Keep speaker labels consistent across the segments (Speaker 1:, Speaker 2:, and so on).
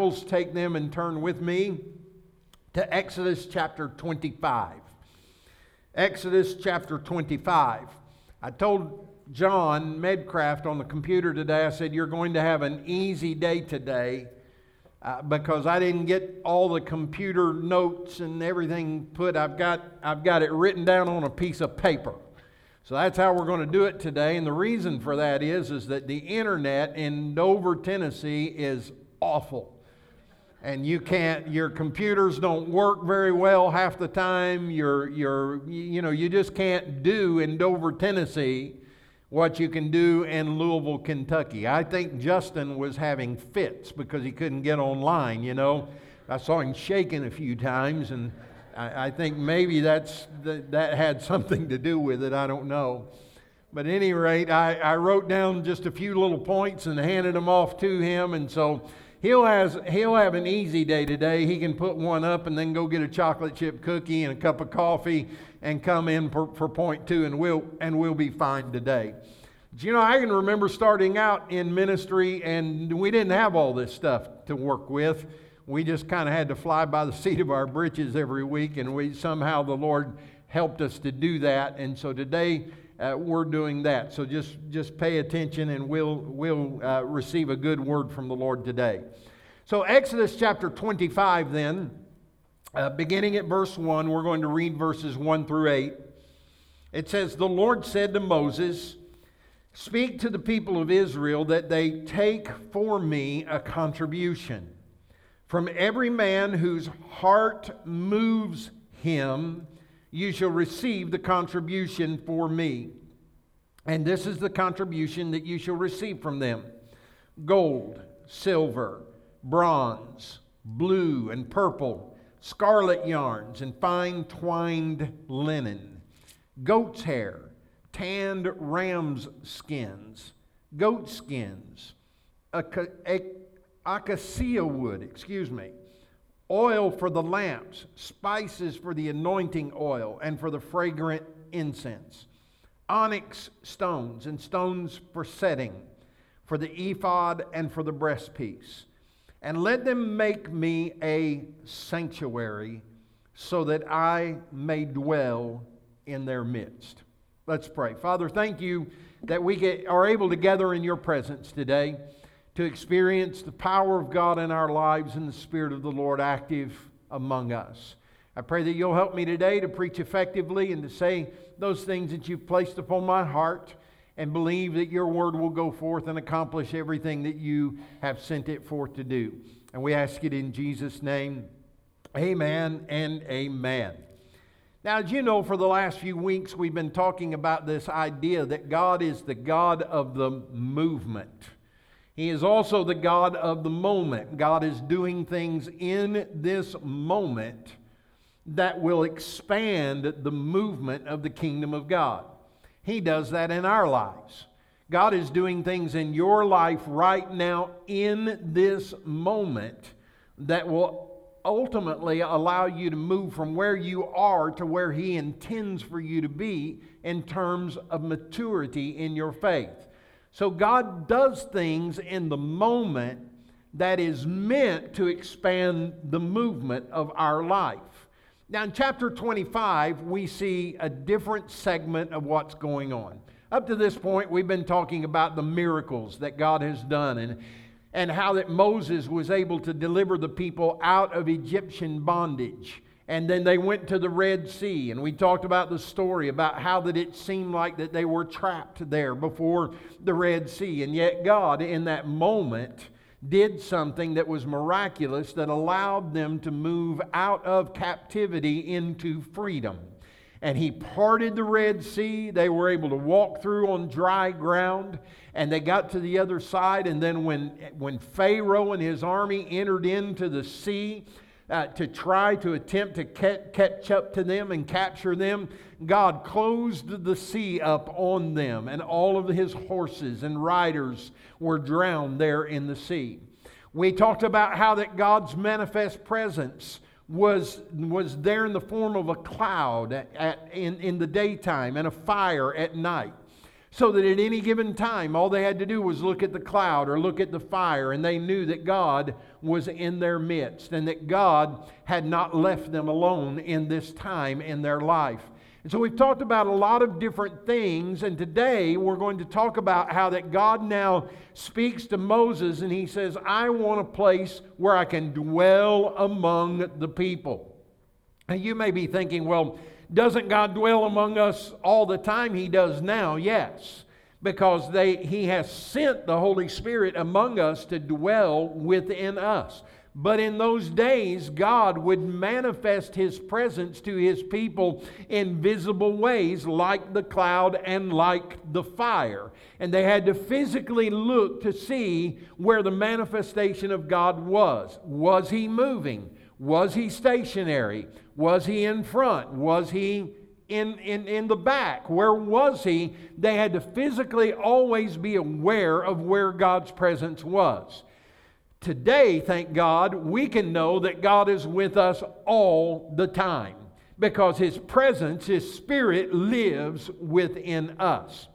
Speaker 1: Bibles, take them and turn with me to Exodus chapter 25. Exodus chapter 25. I told John Medcraft on the computer today, I said, You're going to have an easy day today uh, because I didn't get all the computer notes and everything put. I've got, I've got it written down on a piece of paper. So that's how we're going to do it today. And the reason for that is, is that the internet in Dover, Tennessee is awful. And you can't, your computers don't work very well half the time. You're, you're, you know, you just can't do in Dover, Tennessee what you can do in Louisville, Kentucky. I think Justin was having fits because he couldn't get online, you know. I saw him shaking a few times and I, I think maybe that's, that, that had something to do with it. I don't know. But at any rate, I, I wrote down just a few little points and handed them off to him. And so he'll, has, he'll have an easy day today. He can put one up and then go get a chocolate chip cookie and a cup of coffee and come in for, for point two, and we'll, and we'll be fine today. Do you know, I can remember starting out in ministry, and we didn't have all this stuff to work with we just kind of had to fly by the seat of our britches every week, and we somehow the Lord helped us to do that. And so today uh, we're doing that. So just just pay attention, and we'll we'll uh, receive a good word from the Lord today. So Exodus chapter 25, then, uh, beginning at verse one, we're going to read verses one through eight. It says, "The Lord said to Moses." Speak to the people of Israel that they take for me a contribution from every man whose heart moves him, you shall receive the contribution for me. And this is the contribution that you shall receive from them gold, silver, bronze, blue and purple, scarlet yarns, and fine twined linen, goat's hair, tanned ram's skins, goat skins, acacia wood, excuse me, oil for the lamps, spices for the anointing oil and for the fragrant incense, onyx stones and stones for setting, for the ephod and for the breastpiece. And let them make me a sanctuary so that I may dwell in their midst. Let's pray. Father, thank you that we get, are able to gather in your presence today to experience the power of God in our lives and the Spirit of the Lord active among us. I pray that you'll help me today to preach effectively and to say those things that you've placed upon my heart and believe that your word will go forth and accomplish everything that you have sent it forth to do. And we ask it in Jesus' name. Amen and amen. Now, as you know, for the last few weeks, we've been talking about this idea that God is the God of the movement. He is also the God of the moment. God is doing things in this moment that will expand the movement of the kingdom of God. He does that in our lives. God is doing things in your life right now in this moment that will ultimately allow you to move from where you are to where He intends for you to be in terms of maturity in your faith. So God does things in the moment that is meant to expand the movement of our life. Now, in chapter 25, we see a different segment of what's going on. Up to this point, we've been talking about the miracles that God has done and, and how that Moses was able to deliver the people out of Egyptian bondage and then they went to the red sea and we talked about the story about how that it seemed like that they were trapped there before the red sea. And yet god in that moment did something that was miraculous that allowed them to move out of captivity into freedom. And he parted the red sea. They were able to walk through on dry ground and they got to the other side. And then when when pharaoh and his army entered into the sea uh, to try to attempt to catch up to them and capture them, God closed the sea up on them, and all of his horses and riders were drowned there in the sea. We talked about how that God's manifest presence was, was there in the form of a cloud at, at, in, in the daytime and a fire at night. So that at any given time, all they had to do was look at the cloud or look at the fire, and they knew that God was in their midst and that God had not left them alone in this time in their life. And so we've talked about a lot of different things, and today we're going to talk about how that God now speaks to Moses and he says, I want a place where I can dwell among the people. And you may be thinking, well, doesn't God dwell among us all the time? He does now, yes, because they, He has sent the Holy Spirit among us to dwell within us. But in those days, God would manifest His presence to His people in visible ways, like the cloud and like the fire. And they had to physically look to see where the manifestation of God was. Was He moving? Was He stationary? Was He in front? Was He in, in, in the back? Where was he? They had to physically always be aware of where God's presence was. Today, thank God, we can know that God is with us all the time because His presence, His Spirit lives within us.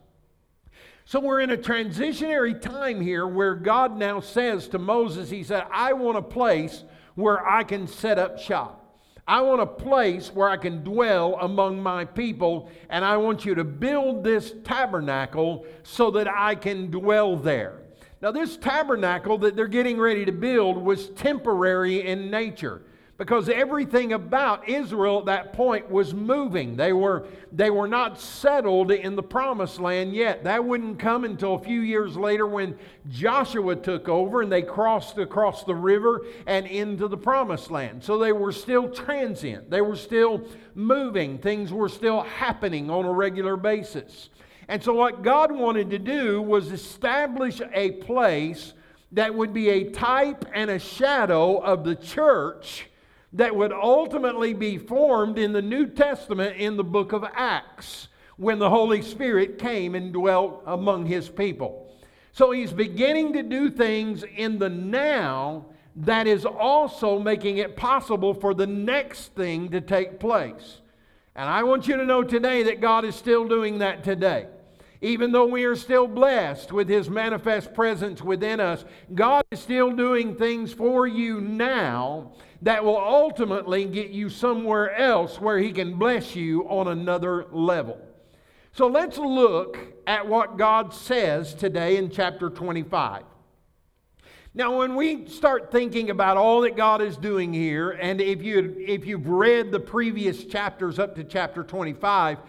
Speaker 1: So we're in a transitionary time here where God now says to Moses, He said, I want a place where I can set up shop. I want a place where I can dwell among my people, and I want you to build this tabernacle so that I can dwell there. Now, this tabernacle that they're getting ready to build was temporary in nature because everything about Israel at that point was moving. They were, they were not settled in the promised land yet. That wouldn't come until a few years later when Joshua took over and they crossed across the river and into the promised land. So they were still transient, they were still moving, things were still happening on a regular basis. And so, what God wanted to do was establish a place that would be a type and a shadow of the church that would ultimately be formed in the New Testament in the book of Acts when the Holy Spirit came and dwelt among his people. So he's beginning to do things in the now that is also making it possible for the next thing to take place. And I want you to know today that God is still doing that today. Even though we are still blessed with His manifest presence within us, God is still doing things for you now that will ultimately get you somewhere else where He can bless you on another level. So let's look at what God says today in chapter 25. Now, when we start thinking about all that God is doing here, and if, you, if you've read the previous chapters up to chapter 25,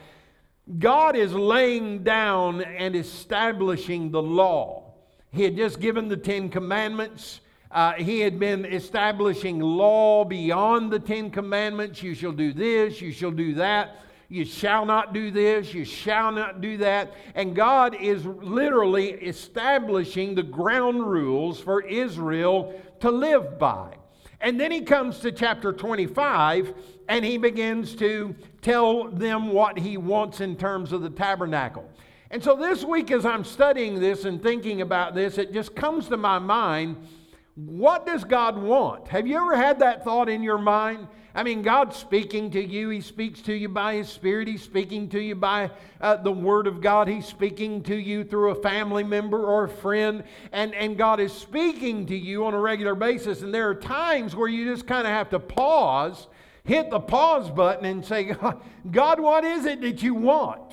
Speaker 1: God is laying down and establishing the law. He had just given the Ten Commandments. Uh, he had been establishing law beyond the Ten Commandments. You shall do this, you shall do that. You shall not do this, you shall not do that. And God is literally establishing the ground rules for Israel to live by. And then he comes to chapter 25 and he begins to tell them what he wants in terms of the tabernacle. And so this week, as I'm studying this and thinking about this, it just comes to my mind what does God want? Have you ever had that thought in your mind? I mean, God's speaking to you. He speaks to you by His Spirit. He's speaking to you by uh, the Word of God. He's speaking to you through a family member or a friend. And, and God is speaking to you on a regular basis. And there are times where you just kind of have to pause hit the pause button and say, God, what is it that you want?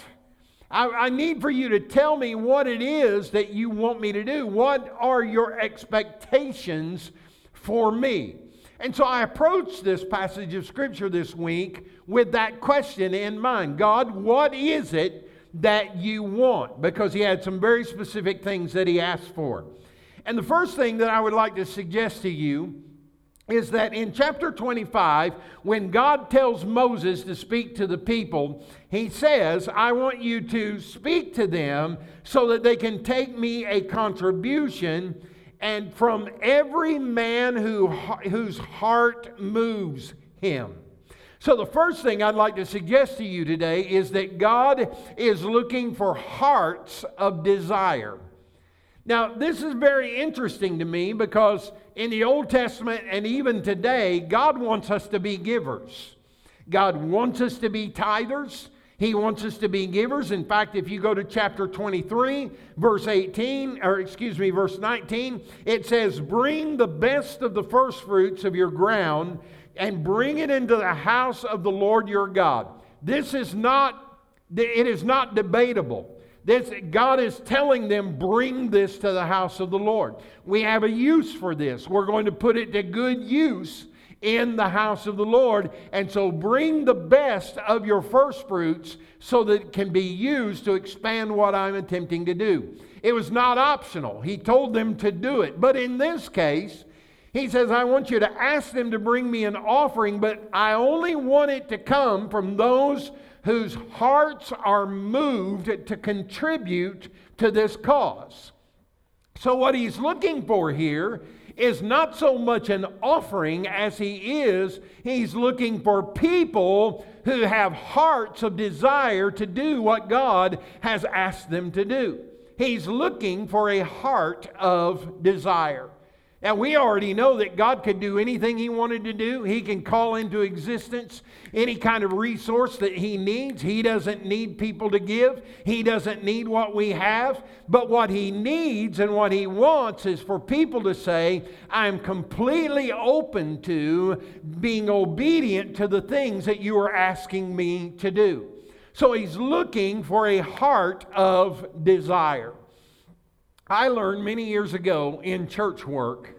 Speaker 1: I, I, need for you to tell me what it is that you want me to do. What are your expectations for me? And so I approached this passage of Scripture this week with that question in mind God, what is it that you want? Because he had some very specific things that he asked for. And the first thing that I would like to suggest to you is that in chapter 25, when God tells Moses to speak to the people, he says, I want you to speak to them so that they can take me a contribution, and from every man who, whose heart moves him. So, the first thing I'd like to suggest to you today is that God is looking for hearts of desire. Now, this is very interesting to me because in the Old Testament and even today, God wants us to be givers. God wants us to be tithers. He wants us to be givers. In fact, if you go to chapter 23, verse 18, or excuse me, verse 19, it says, Bring the best of the first fruits of your ground and bring it into the house of the Lord your God. This is not, it is not debatable. This, God is telling them, bring this to the house of the Lord. We have a use for this. We're going to put it to good use in the house of the Lord. And so bring the best of your first fruits so that it can be used to expand what I'm attempting to do. It was not optional. He told them to do it. But in this case, he says, I want you to ask them to bring me an offering, but I only want it to come from those whose hearts are moved to contribute to this cause. So, what he's looking for here is not so much an offering as he is, he's looking for people who have hearts of desire to do what God has asked them to do. He's looking for a heart of desire. And we already know that God could do anything He wanted to do. He can call into existence any kind of resource that He needs. He doesn't need people to give, He doesn't need what we have. But what He needs and what He wants is for people to say, I'm completely open to being obedient to the things that you are asking me to do. So He's looking for a heart of desire. I learned many years ago in church work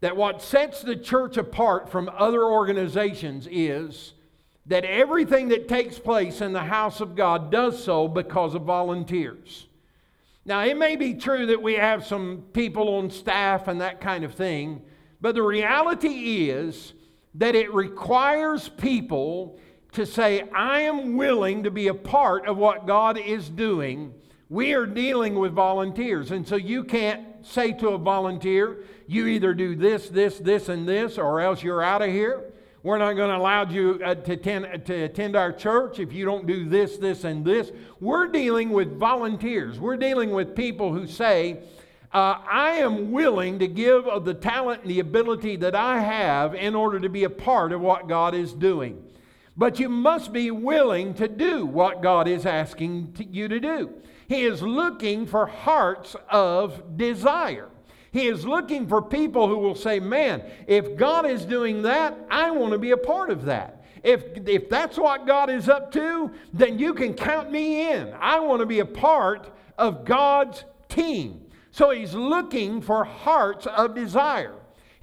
Speaker 1: that what sets the church apart from other organizations is that everything that takes place in the house of God does so because of volunteers. Now, it may be true that we have some people on staff and that kind of thing, but the reality is that it requires people to say, I am willing to be a part of what God is doing we are dealing with volunteers. And so you can't say to a volunteer, you either do this, this, this, and this, or else you're out of here. We're not going to allow you uh, to, attend, to attend our church if you don't do this, this, and this. We're dealing with volunteers. We're dealing with people who say, uh, I am willing to give of the talent and the ability that I have in order to be a part of what God is doing. But you must be willing to do what God is asking to you to do. He is looking for hearts of desire. He is looking for people who will say, Man, if God is doing that, I want to be a part of that. If, if that's what God is up to, then you can count me in. I want to be a part of God's team. So he's looking for hearts of desire.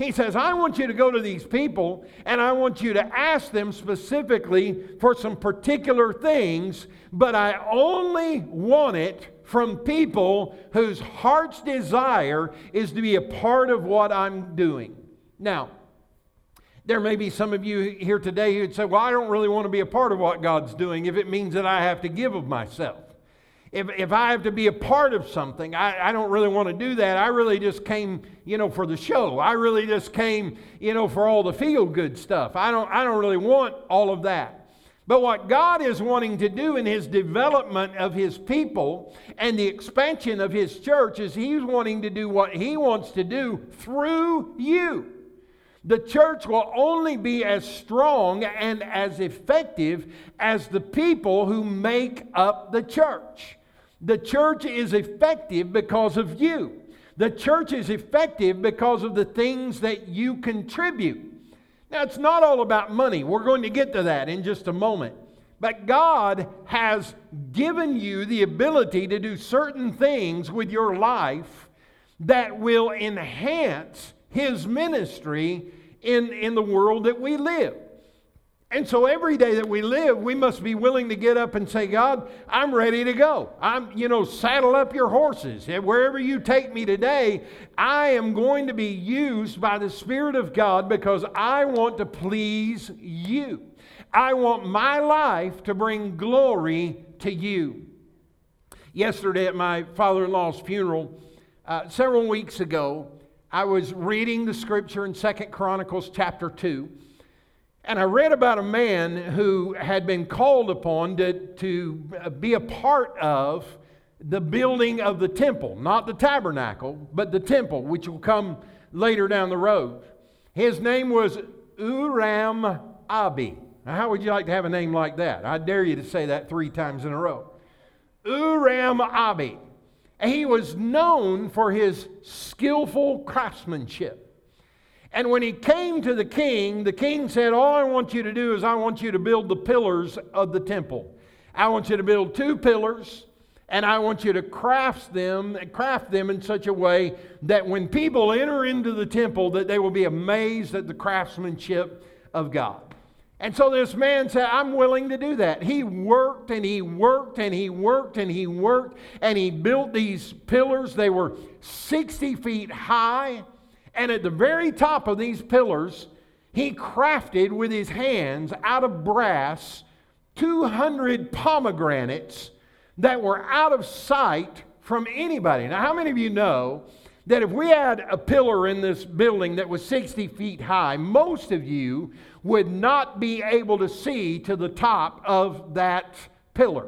Speaker 1: He says, I want you to go to these people and I want you to ask them specifically for some particular things, but I only want it from people whose heart's desire is to be a part of what I'm doing. Now, there may be some of you here today who'd say, Well, I don't really want to be a part of what God's doing if it means that I have to give of myself if, if I have to be a part of something, I, I don't really want to do that. I really just came, you know, for the show. I really just came, you know, for all the feel good stuff. I don't, I don't really want all of that. But what God is wanting to do in His development of His people and the expansion of His church is He's wanting to do what He wants to do through you. The church will only be as strong and as effective as the people who make up the church. The church is effective because of you. The church is effective because of the things that you contribute. Now, it's not all about money. We're going to get to that in just a moment. But God has given you the ability to do certain things with your life that will enhance His ministry in, in the world that we live. And so every day that we live, we must be willing to get up and say, God, I'm ready to go. I'm, you know, saddle up your horses. Wherever you take me today, I am going to be used by the Spirit of God because I want to please you. I want my life to bring glory to you. Yesterday at my father in law's funeral, uh, several weeks ago, I was reading the scripture in Second Chronicles chapter 2. And I read about a man who had been called upon to, to uh, be a part of the building of the temple, not the tabernacle, but the temple, which will come later down the road. His name was Huram Abi. Now, how would you like to have a name like that? I dare you to say that three times in a row. Huram Abi. He was known for his skillful craftsmanship. And when he came to the king, the king said, All I want you to do is I want you to build the pillars of the temple. I want you to build two pillars, and I want you to craft them, craft them in such a way that when people enter into the temple, that they will be amazed at the craftsmanship of God. And so this man said, I'm willing to do that. He worked and he worked and he worked and he worked and he built these pillars. They were 60 feet high. And at the very top of these pillars, he crafted with his hands out of brass 200 pomegranates that were out of sight from anybody. Now, how many of you know that if we had a pillar in this building that was 60 feet high, most of you would not be able to see to the top of that pillar.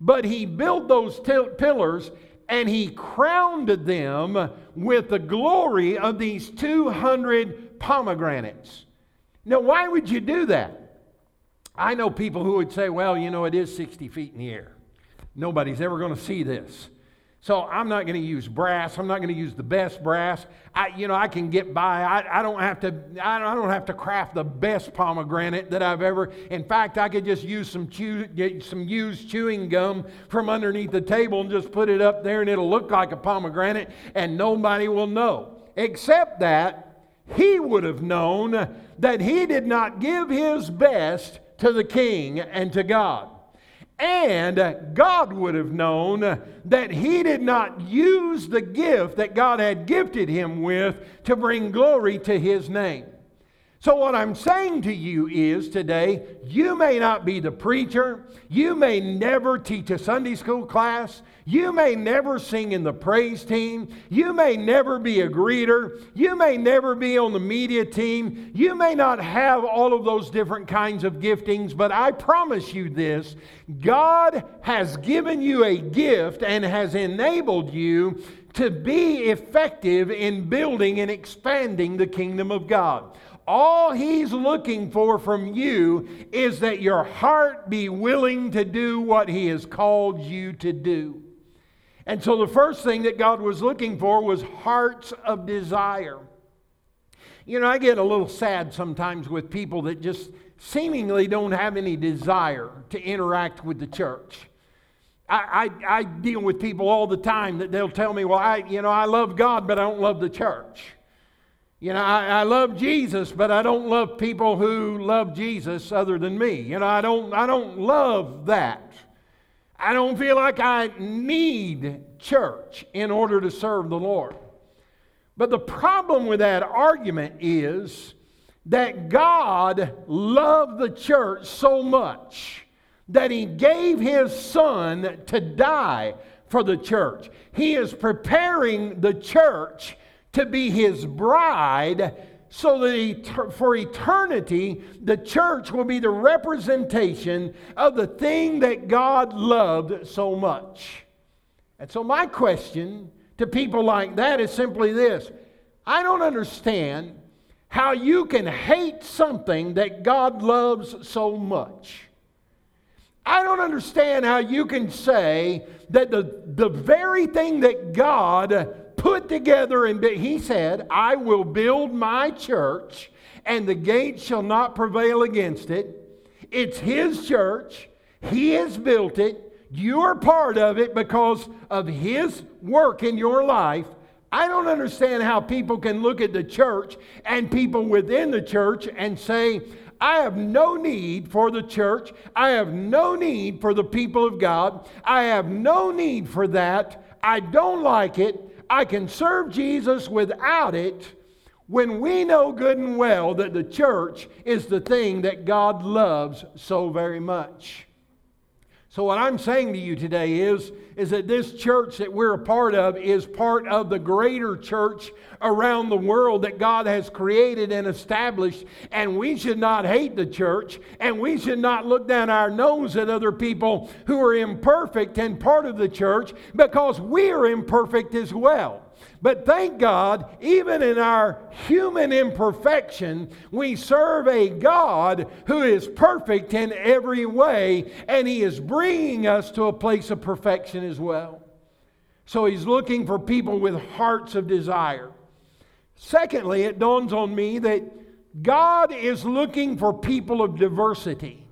Speaker 1: But he built those t- pillars and he crowned them with the glory of these 200 pomegranates. Now, why would you do that? I know people who would say, well, you know, it is 60 feet in the air. Nobody's ever going to see this. So I'm not going to use brass. I'm not going to use the best brass. I, you know, I can get by. I, I don't have to. I don't have to craft the best pomegranate that I've ever. In fact, I could just use some chew, some used chewing gum from underneath the table and just put it up there, and it'll look like a pomegranate, and nobody will know. Except that he would have known that he did not give his best to the king and to God. And God would have known that he did not use the gift that God had gifted him with to bring glory to his name. So, what I'm saying to you is today, you may not be the preacher, you may never teach a Sunday school class, you may never sing in the praise team, you may never be a greeter, you may never be on the media team, you may not have all of those different kinds of giftings, but I promise you this God has given you a gift and has enabled you to be effective in building and expanding the kingdom of God. All he's looking for from you is that your heart be willing to do what he has called you to do. And so the first thing that God was looking for was hearts of desire. You know, I get a little sad sometimes with people that just seemingly don't have any desire to interact with the church. I, I, I, deal with people all the time that they'll tell me, well, I, you know, I love God, but I don't love the church. You know, I, I, love Jesus, but I don't love people who love Jesus other than me. You know, I don't, I don't love that. I don't feel like I need church in order to serve the Lord. But the problem with that argument is that God loved the church so much that He gave His Son to die for the church. He is preparing the church to be his bride so that for eternity the church will be the representation of the thing that God loved so much. And so, my question to people like that is simply this I don't understand how you can hate something that God loves so much. I don't understand how you can say that the, the very thing that God put together and he said, I will build my church and the gates shall not prevail against it. It's his church. He has built it. You're part of it because of his work in your life. I don't understand how people can look at the church and people within the church and say, I have no need for the church. I have no need for the people of God. I have no need for that. I don't like it. I can serve Jesus without it when we know good and well that the church is the thing that God loves so very much. So, what I'm saying to you today is, is that this church that we're a part of is part of the greater church around the world that God has created and established. And we should not hate the church, and we should not look down our nose at other people who are imperfect and part of the church because we are imperfect as well. But thank God, even in our human imperfection, we serve a God who is perfect in every way, and He is bringing us to a place of perfection as well. So He's looking for people with hearts of desire. Secondly, it dawns on me that God is looking for people of diversity.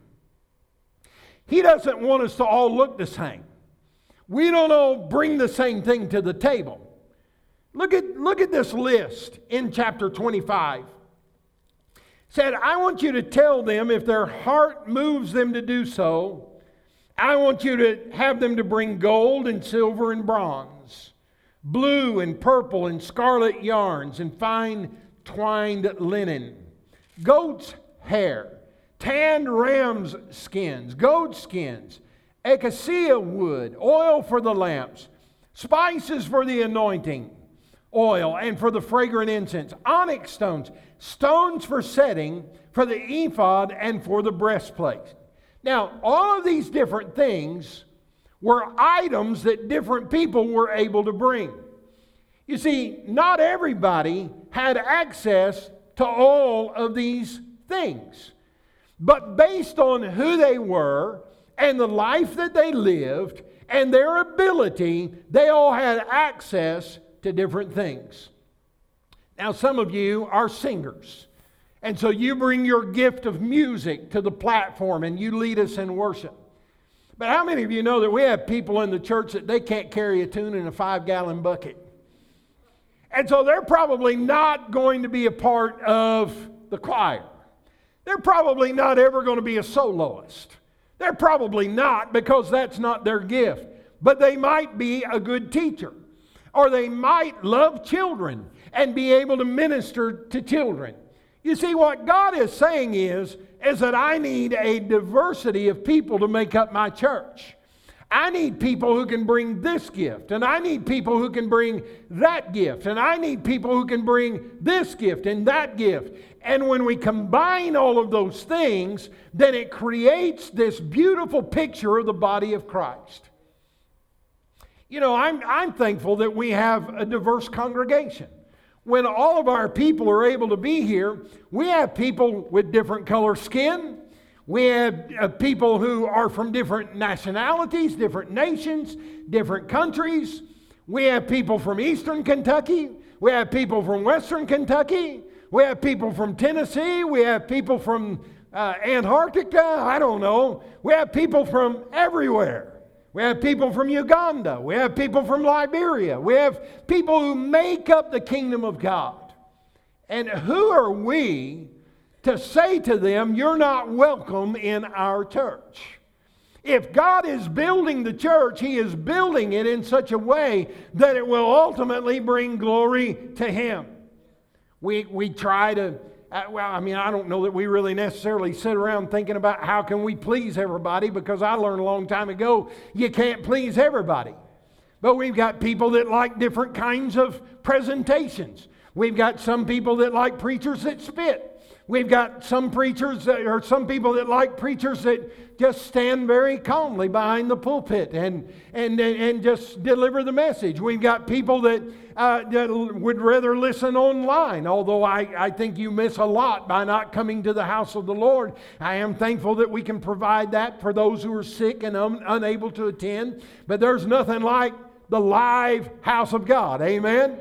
Speaker 1: He doesn't want us to all look the same. We don't all bring the same thing to the table. Look at, look at this list in chapter 25. It said, I want you to tell them if their heart moves them to do so, I want you to have them to bring gold and silver and bronze, blue and purple and scarlet yarns, and fine twined linen, goat's hair, tanned ram's skins, goat skins, acacia wood, oil for the lamps, spices for the anointing oil and for the fragrant incense, onyx stones, stones for setting, for the ephod, and for the breastplate. Now, all of these different things were items that different people were able to bring. You see, not everybody had access to all of these things. But based on who they were and the life that they lived and their ability, they all had access to different things. Now, some of you are singers. And so you bring your gift of music to the platform and you lead us in worship. But how many of you know that we have people in the church that they can't carry a tune in a five gallon bucket? And so they're probably not going to be a part of the choir. They're probably not ever going to be a soloist. They're probably not because that's not their gift. But they might be a good teacher or they might love children and be able to minister to children. You see, what God is saying is, is that I need a diversity of people to make up my church. I need people who can bring this gift, and I need people who can bring that gift, and I need people who can bring this gift and that gift. And when we combine all of those things, then it creates this beautiful picture of the body of Christ. You know, I'm, I'm thankful that we have a diverse congregation. When all of our people are able to be here, we have people with different color skin. We have uh, people who are from different nationalities, different nations, different countries. We have people from eastern Kentucky. We have people from western Kentucky. We have people from Tennessee. We have people from uh, Antarctica. I don't know. We have people from everywhere. We have people from Uganda. We have people from Liberia. We have people who make up the kingdom of God. And who are we to say to them, You're not welcome in our church? If God is building the church, He is building it in such a way that it will ultimately bring glory to Him. We, we try to uh, well, I mean, I don't know that we really necessarily sit around thinking about how can we please everybody because I learned a long time ago you can't please everybody. But we've got people that like different kinds of presentations. We've got some people that like preachers that spit. We've got some preachers that, or some people that like preachers that just stand very calmly behind the pulpit and, and, and just deliver the message. We've got people that, uh, that would rather listen online, although I, I think you miss a lot by not coming to the house of the Lord. I am thankful that we can provide that for those who are sick and un, unable to attend, but there's nothing like the live house of God. Amen?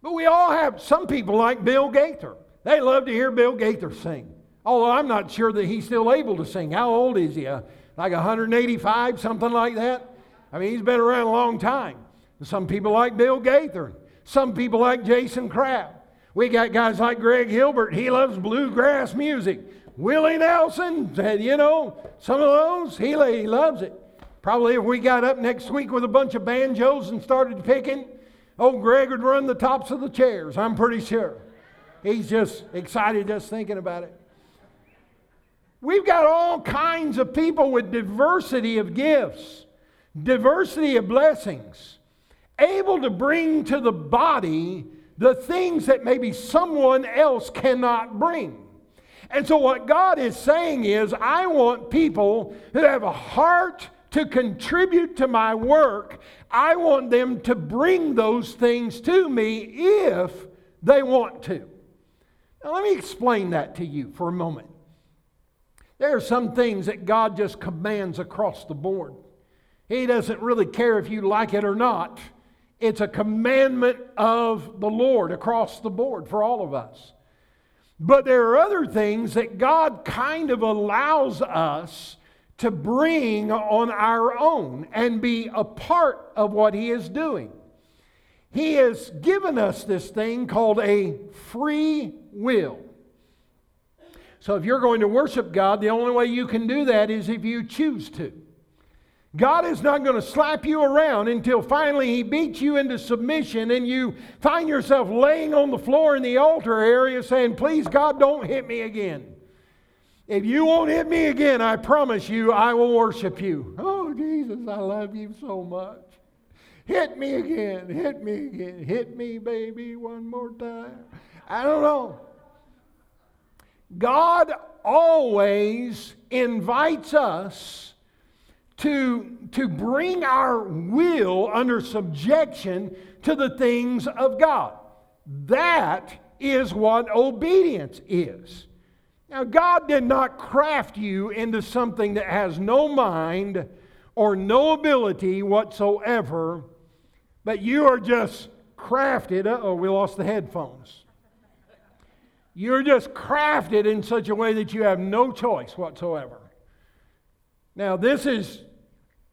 Speaker 1: But we all have, some people like Bill Gaither. They love to hear Bill Gaither sing. Although I'm not sure that he's still able to sing. How old is he? Uh, like 185, something like that? I mean, he's been around a long time. Some people like Bill Gaither. Some people like Jason Crabb. We got guys like Greg Hilbert. He loves bluegrass music. Willie Nelson, you know, some of those, he, he loves it. Probably if we got up next week with a bunch of banjos and started picking, old Greg would run the tops of the chairs, I'm pretty sure. He's just excited just thinking about it. We've got all kinds of people with diversity of gifts, diversity of blessings, able to bring to the body the things that maybe someone else cannot bring. And so, what God is saying is, I want people who have a heart to contribute to my work, I want them to bring those things to me if they want to. Now, let me explain that to you for a moment. There are some things that God just commands across the board. He doesn't really care if you like it or not. It's a commandment of the Lord across the board for all of us. But there are other things that God kind of allows us to bring on our own and be a part of what He is doing. He has given us this thing called a free will. So if you're going to worship God, the only way you can do that is if you choose to. God is not going to slap you around until finally He beats you into submission and you find yourself laying on the floor in the altar area saying, Please, God, don't hit me again. If you won't hit me again, I promise you I will worship you. Oh, Jesus, I love you so much. Hit me again, hit me again, hit me, baby, one more time. I don't know. God always invites us to, to bring our will under subjection to the things of God. That is what obedience is. Now, God did not craft you into something that has no mind or no ability whatsoever, but you are just crafted. oh, we lost the headphones. You're just crafted in such a way that you have no choice whatsoever. Now, this is,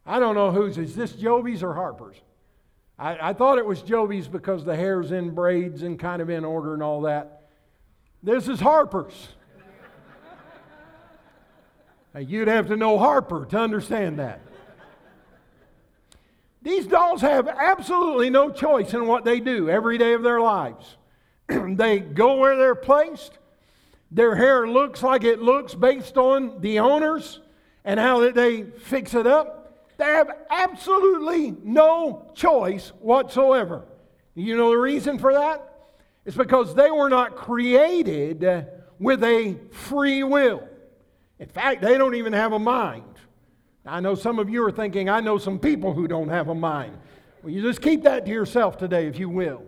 Speaker 1: I don't know whose. Is this Joby's or Harper's? I, I thought it was Joby's because the hair's in braids and kind of in order and all that. This is Harper's. now, You'd have to know Harper to understand that. These dolls have absolutely no choice in what they do every day of their lives. they go where they're placed. Their hair looks like it looks based on the owners and how they fix it up. They have absolutely no choice whatsoever. You know the reason for that? It's because they were not created with a free will. In fact, they don't even have a mind. I know some of you are thinking, I know some people who don't have a mind. Well, you just keep that to yourself today, if you will.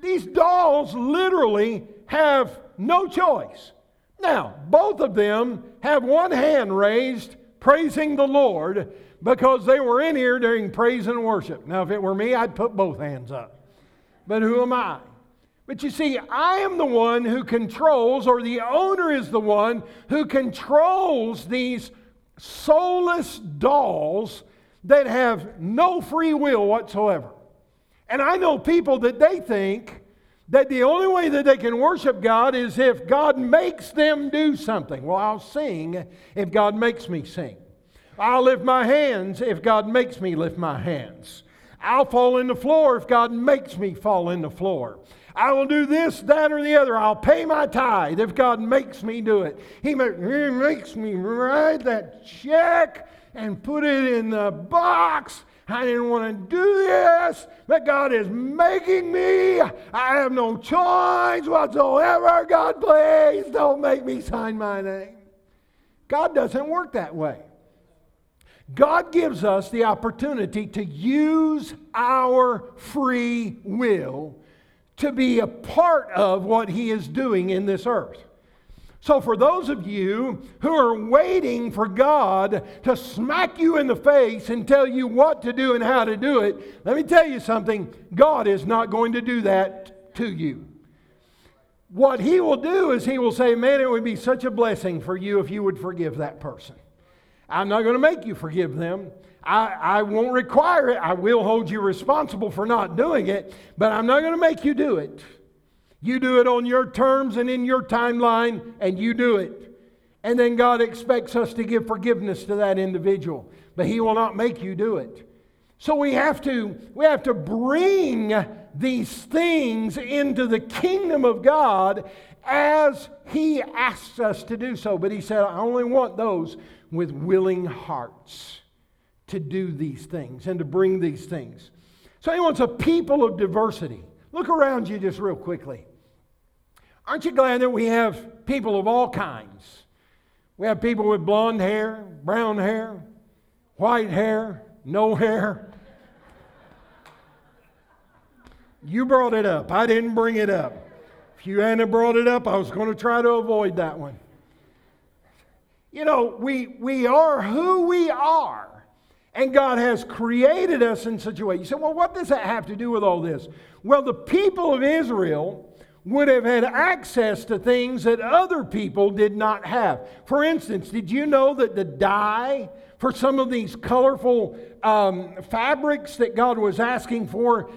Speaker 1: These dolls literally have no choice. Now, both of them have one hand raised, praising the Lord, because they were in here during praise and worship. Now, if it were me, I'd put both hands up. But who am I? But you see, I am the one who controls, or the owner is the one who controls these soulless dolls that have no free will whatsoever. And I know people that they think that the only way that they can worship God is if God makes them do something. Well, I'll sing if God makes me sing. I'll lift my hands if God makes me lift my hands. I'll fall in the floor if God makes me fall in the floor. I will do this, that, or the other. I'll pay my tithe if God makes me do it. He, makes me write that check and put it in the box. I didn't want to do this, but God is making me. I have no choice whatsoever. God, please don't make me sign my name. God doesn't work that way. God gives us the opportunity to use our free will to be a part of what He is doing in this earth. So, for those of you who are waiting for God to smack you in the face and tell you what to do and how to do it, let me tell you something God is not going to do that to you. What He will do is He will say, Man, it would be such a blessing for you if you would forgive that person. I'm not going to make you forgive them. I, I won't require it. I will hold you responsible for not doing it, but I'm not going to make you do it. You do it on your terms and in your timeline, and you do it. And then God expects us to give forgiveness to that individual, but He will not make you do it. So we have to, we have to bring these things into the kingdom of God as He asks us to do so. But He said, I only want those with willing hearts to do these things and to bring these things. So he wants a people of diversity. Look around you just real quickly. Aren't you glad that we have people of all kinds? We have people with blonde hair, brown hair.
Speaker 2: white hair, no hair. You brought it up. I didn't bring it up. If you hadn't brought it up, I was going to try to avoid that one. You know, we, we are who we are. And God has created us in such a way. You say, well, what does that have to do with all this? Well, the people of Israel would have had access to things that other people did not have. For instance, did you know that the dye for some of these colorful um, fabrics that God was asking for,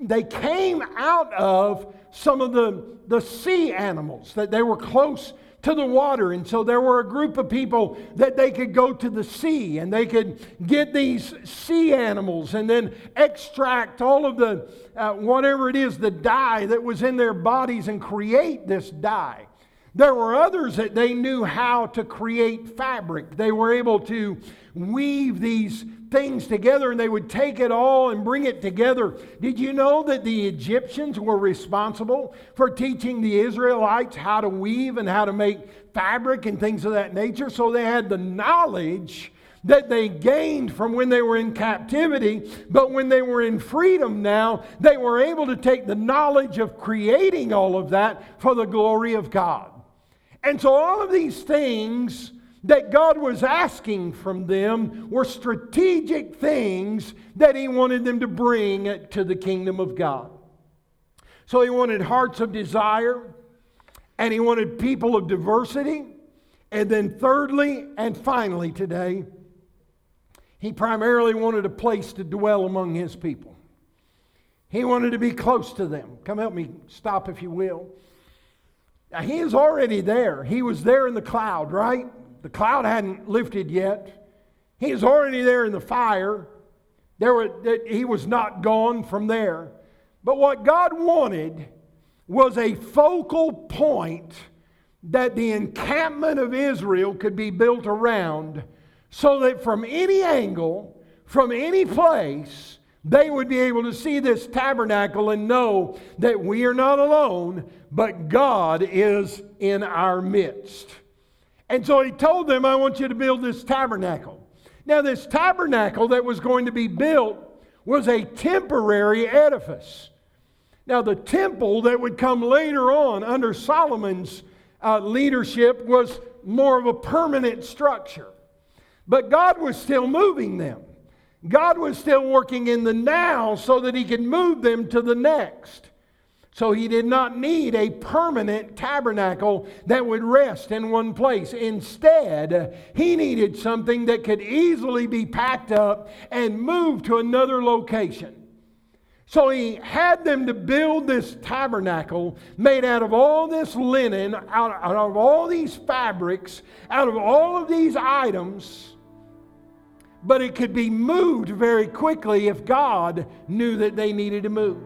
Speaker 2: they came out of some of the, the sea animals, that they were close to the water. And so there were a group of people that they could go to the sea and they could get these sea animals and then extract all of the, uh, whatever it is, the dye that was in their bodies and create this dye. There were others that they knew how to create fabric. They were able to weave these things together and they would take it all and bring it together. Did you know that the Egyptians were responsible for teaching the Israelites how to weave and how to make fabric and things of that nature? So they had the knowledge that they gained from when they were in captivity, but when they were in freedom now, they were able to take the knowledge of creating all of that for the glory of God. And so all of these things that God was asking from them were strategic things that He wanted them to bring to the kingdom of God. So He wanted hearts of desire, and He wanted people of diversity. And then, thirdly and finally, today, He primarily wanted a place to dwell among His people. He wanted to be close to them. Come help me stop, if you will. Now, he is already there. He was there in the cloud, right? The cloud hadn't lifted yet. He was already there in the fire. There were, he was not gone from there. But what God wanted was a focal point that the encampment of Israel could be built around so that from any angle, from any place, they would be able to see this tabernacle and know that we are not alone, but God is in our midst. And so he told them, I want you to build this tabernacle. Now, this tabernacle that was going to be built was a temporary edifice. Now, the temple that would come later on under Solomon's uh, leadership was more of a permanent structure. But God was still moving them. God was still working in the now so that he could move them to the next. So he did not need a permanent tabernacle that would rest in one place. Instead, he needed something that could easily be packed up and moved to another location. So he had them to build this tabernacle made out of all this linen, out, out of all these fabrics, out of all of these items but it could be moved very quickly if God knew that they needed to move.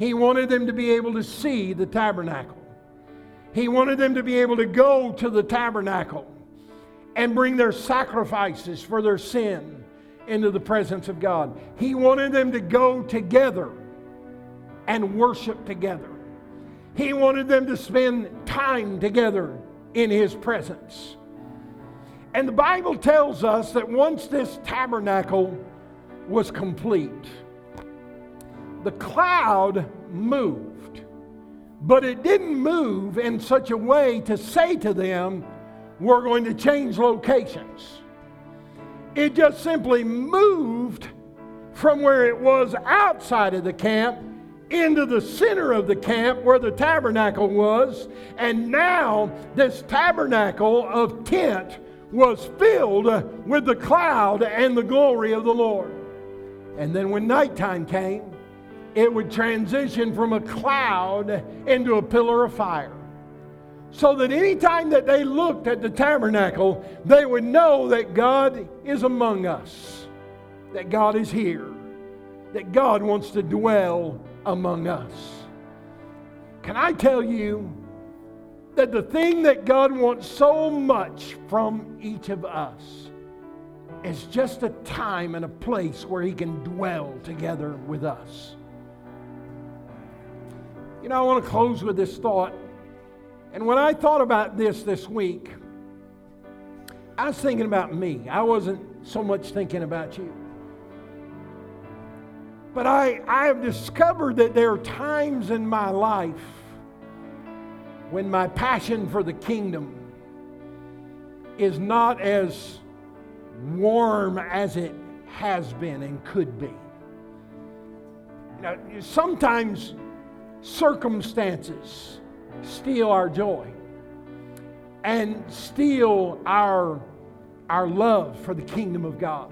Speaker 2: He wanted them to be able to see the tabernacle. He wanted them to be able to go to the tabernacle and bring their sacrifices for their sin into the presence of God. He wanted them to go together and worship together. He wanted them to spend time together in His presence. And the Bible tells us that once this tabernacle was complete, the cloud moved. But it didn't move in such a way to say to them, we're going to change locations. It just simply moved from where it was outside of the camp into the center of the camp where the tabernacle was. And now, this tabernacle of tent was filled with the cloud and the glory of the Lord. And then when nighttime came, it would transition from a cloud into a pillar of fire. So that anytime that they looked at the tabernacle, they would know that God is among us, that God is here, that God wants to dwell among us. Can I tell you that the thing that God wants so much from each of us is just a time and a place where He can dwell together with us. You know, I want to close with this thought. And when I thought about this this week, I was thinking about me. I wasn't so much thinking about you. But I, I have discovered that there are times in my life when my passion for the kingdom is not as warm as it has been and could be. Now, sometimes circumstances steal our joy and steal our, our love for the kingdom of God.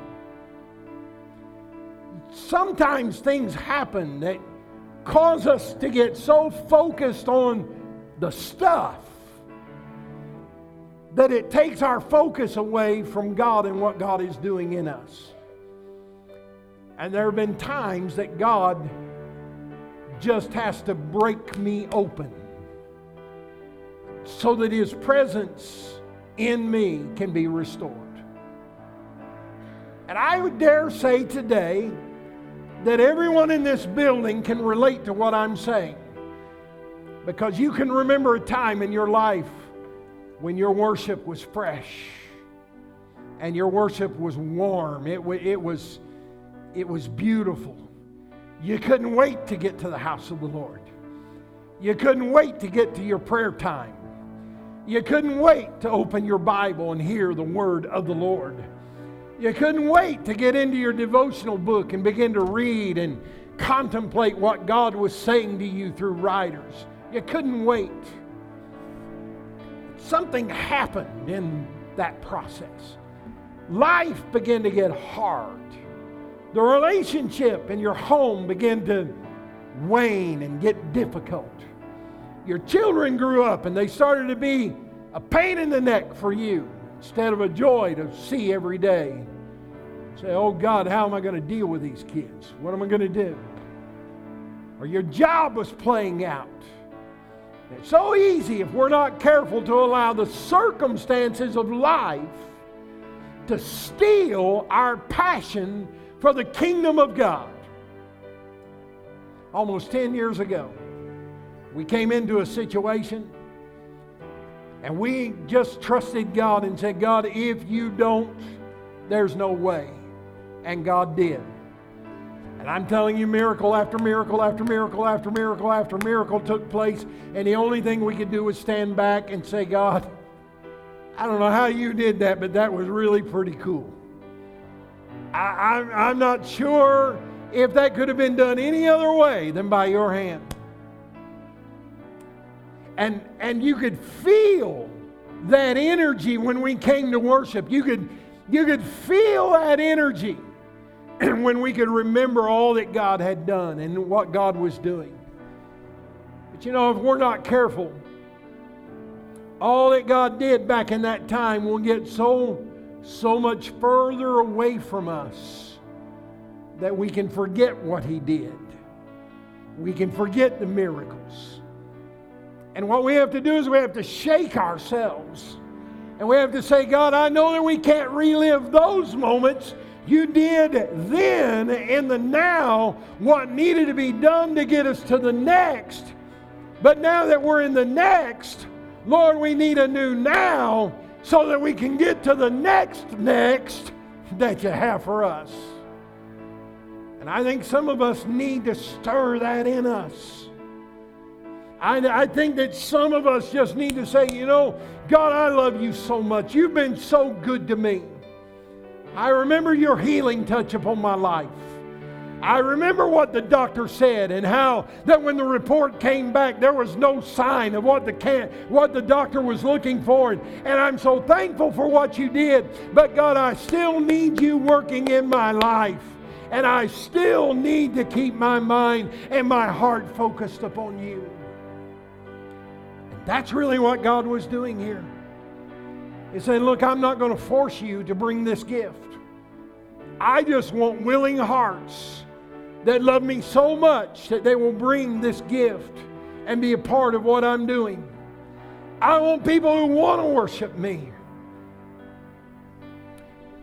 Speaker 2: Sometimes things happen that cause us to get so focused on the stuff that it takes our focus away from God and what God is doing in us. And there have been times that God just has to break me open so that His presence in me can be restored. And I would dare say today that everyone in this building can relate to what I'm saying because you can remember a time in your life when your worship was fresh and your worship was warm. It, it, was, it was beautiful. You couldn't wait to get to the house of the Lord. You couldn't wait to get to your prayer time. You couldn't wait to open your Bible and hear the word of the Lord. You couldn't wait to get into your devotional book and begin to read and contemplate what God was saying to you through writers. You couldn't wait. Something happened in that process. Life began to get hard. The relationship in your home began to wane and get difficult your children grew up and they started to be a pain in the neck for you instead of a joy to see every day. Say, oh God, how am I going to deal with these kids? What am I going to do? Or your job was playing out. It's so easy if we're not careful to allow the circumstances of life to steal our passion for the kingdom of God. Almost 10 years ago, we came into a situation and we just trusted God and said, God, if you don't, there's no way. And God did. And I'm telling you, miracle after miracle after miracle after miracle after miracle took place. And the only thing we could do was stand back and say, God, I don't know how you did that, but that was really pretty cool. I, am I'm, not sure if that could have been done any other way than by your hand and, and you could feel that energy when we came to worship. You could, you could feel that energy when we could remember all that God had done and what God was doing. But you know, if we're not careful, all that God did back in that time will get so, so much further away from us that we can forget what He did. We can forget the miracles. And what we have to do is we have to shake ourselves. And we have to say, God, I know that we can't relive those moments. You did then in the now what needed to be done to get us to the next. But now that we're in the next, Lord, we need a new now so that we can get to the next next that you have for us. And I think some of us need to stir that in us. I, I think that some of us just need to say, you know, God, I love you so much. You've been so good to me. I remember your healing touch upon my life. I remember what the doctor said and how that when the report came back, there was no sign of what the can, what the doctor was looking for. And I'm so thankful for what you did. But God, I still need you working in my life. And I still need to keep my mind and my heart focused upon you. That's really what God was doing here. He said, Look, I'm not going to force you to bring this gift. I just want willing hearts that love me so much that they will bring this gift and be a part of what I'm doing. I want people who want to worship me.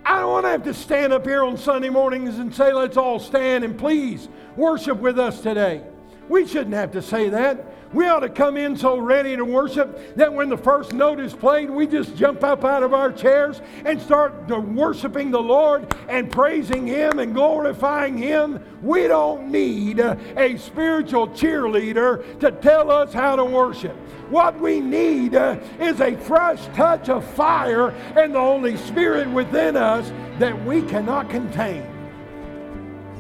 Speaker 2: I don't want to have to stand up here on Sunday mornings and say, let's all stand and please worship with us today. We shouldn't have to say that. We ought to come in so ready to worship that when the first note is played, we just jump up out of our chairs and start worshiping the Lord and praising Him and glorifying Him. We don't need a spiritual cheerleader to tell us how to worship. What we need uh, is a fresh touch of fire and the Holy Spirit within us that we cannot contain.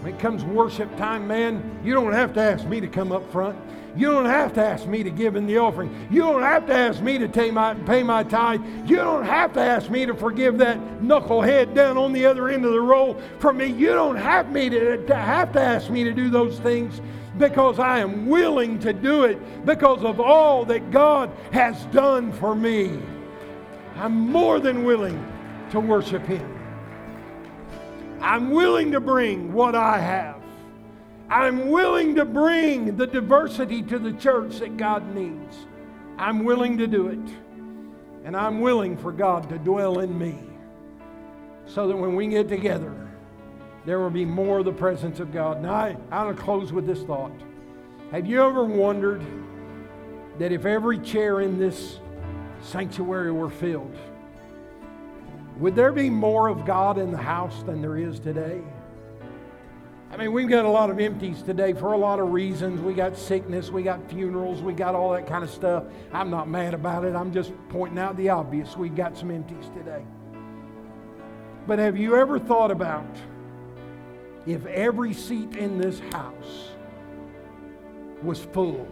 Speaker 2: When it comes worship time, man, you don't have to ask me to come up front. You don't have to ask me to give in the offering. You don't have to ask me to pay my, pay my tithe. You don't have to ask me to forgive that knucklehead down on the other end of the row for me. You don't have me to, to have to ask me to do those things because I am willing to do it because of all that God has done for me. I'm more than willing to worship Him. I'm willing to bring what I have. I'm willing to bring the diversity to the church that God needs. I'm willing to do it. And I'm willing for God to dwell in me so that when we get together, there will be more of the presence of God. Now, I, I want to close with this thought. Have you ever wondered that if every chair in this sanctuary were filled, would there be more of God in the house than there is today? I mean, we've got a lot of empties today for a lot of reasons. We got sickness, we got funerals, we got all that kind of stuff. I'm not mad about it. I'm just pointing out the obvious. We've got some empties today. But have you ever thought about if every seat in this house was full,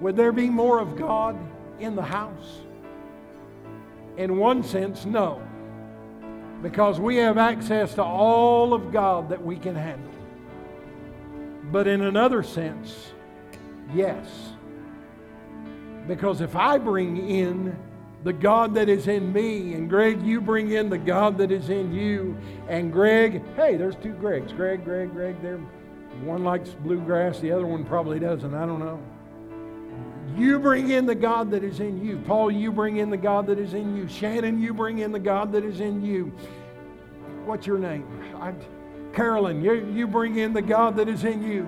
Speaker 2: would there be more of God in the house? In one sense, no. Because we have access to all of God that we can handle. But in another sense, yes. Because if I bring in the God that is in me. And Greg, you bring in the God that is in you. And Greg, hey, there's two Gregs. Greg, Greg, Greg. There, one likes bluegrass, the other one probably doesn't. I don't know. You bring in the God that is in you. Paul, you bring in the God that is in you. Shannon, you bring in the God that is in you. What's your name? I, Carolyn, you, you bring in the God that is in you.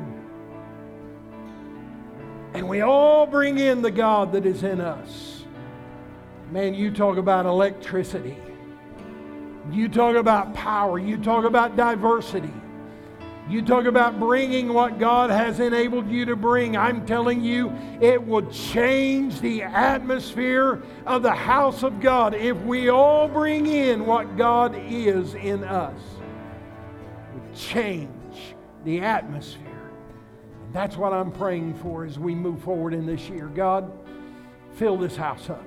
Speaker 2: And we all bring in the God that is in us. Man, you talk about electricity. You talk about power. You talk about diversity. You talk about bringing what God has enabled you to bring. I'm telling you, it will change the atmosphere of the house of God if we all bring in what God is in us. Change the atmosphere. And that's what I'm praying for as we move forward in this year. God, fill this house up.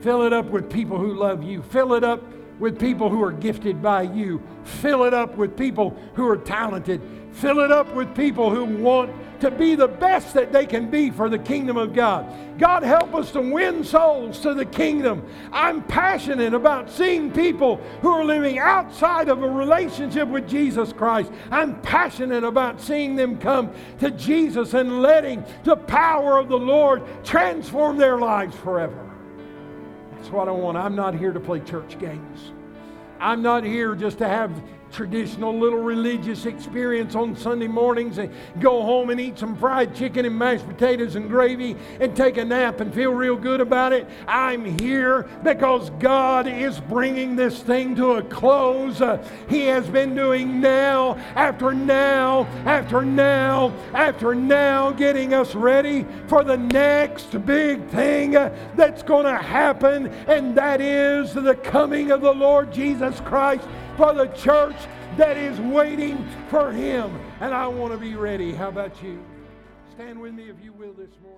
Speaker 2: Fill it up with people who love you. Fill it up with people who are gifted by you. Fill it up with people who are talented. Fill it up with people who want to be the best that they can be for the kingdom of God. God, help us to win souls to the kingdom. I'm passionate about seeing people who are living outside of a relationship with Jesus Christ. I'm passionate about seeing them come to Jesus and letting the power of the Lord transform their lives forever. That's what I want. I'm not here to play church games. I'm not here just to have traditional little religious experience on Sunday mornings and go home and eat some fried chicken and mashed potatoes and gravy and take a nap and feel real good about it. I'm here because God is bringing this thing to a close. Uh, he has been doing now after now after now after now, getting us ready for the next big thing uh, that's going to happen, and that is the coming of the Lord Jesus Christ for the church that is waiting for him. And I want to be ready. How about you? Stand with me if you will this morning.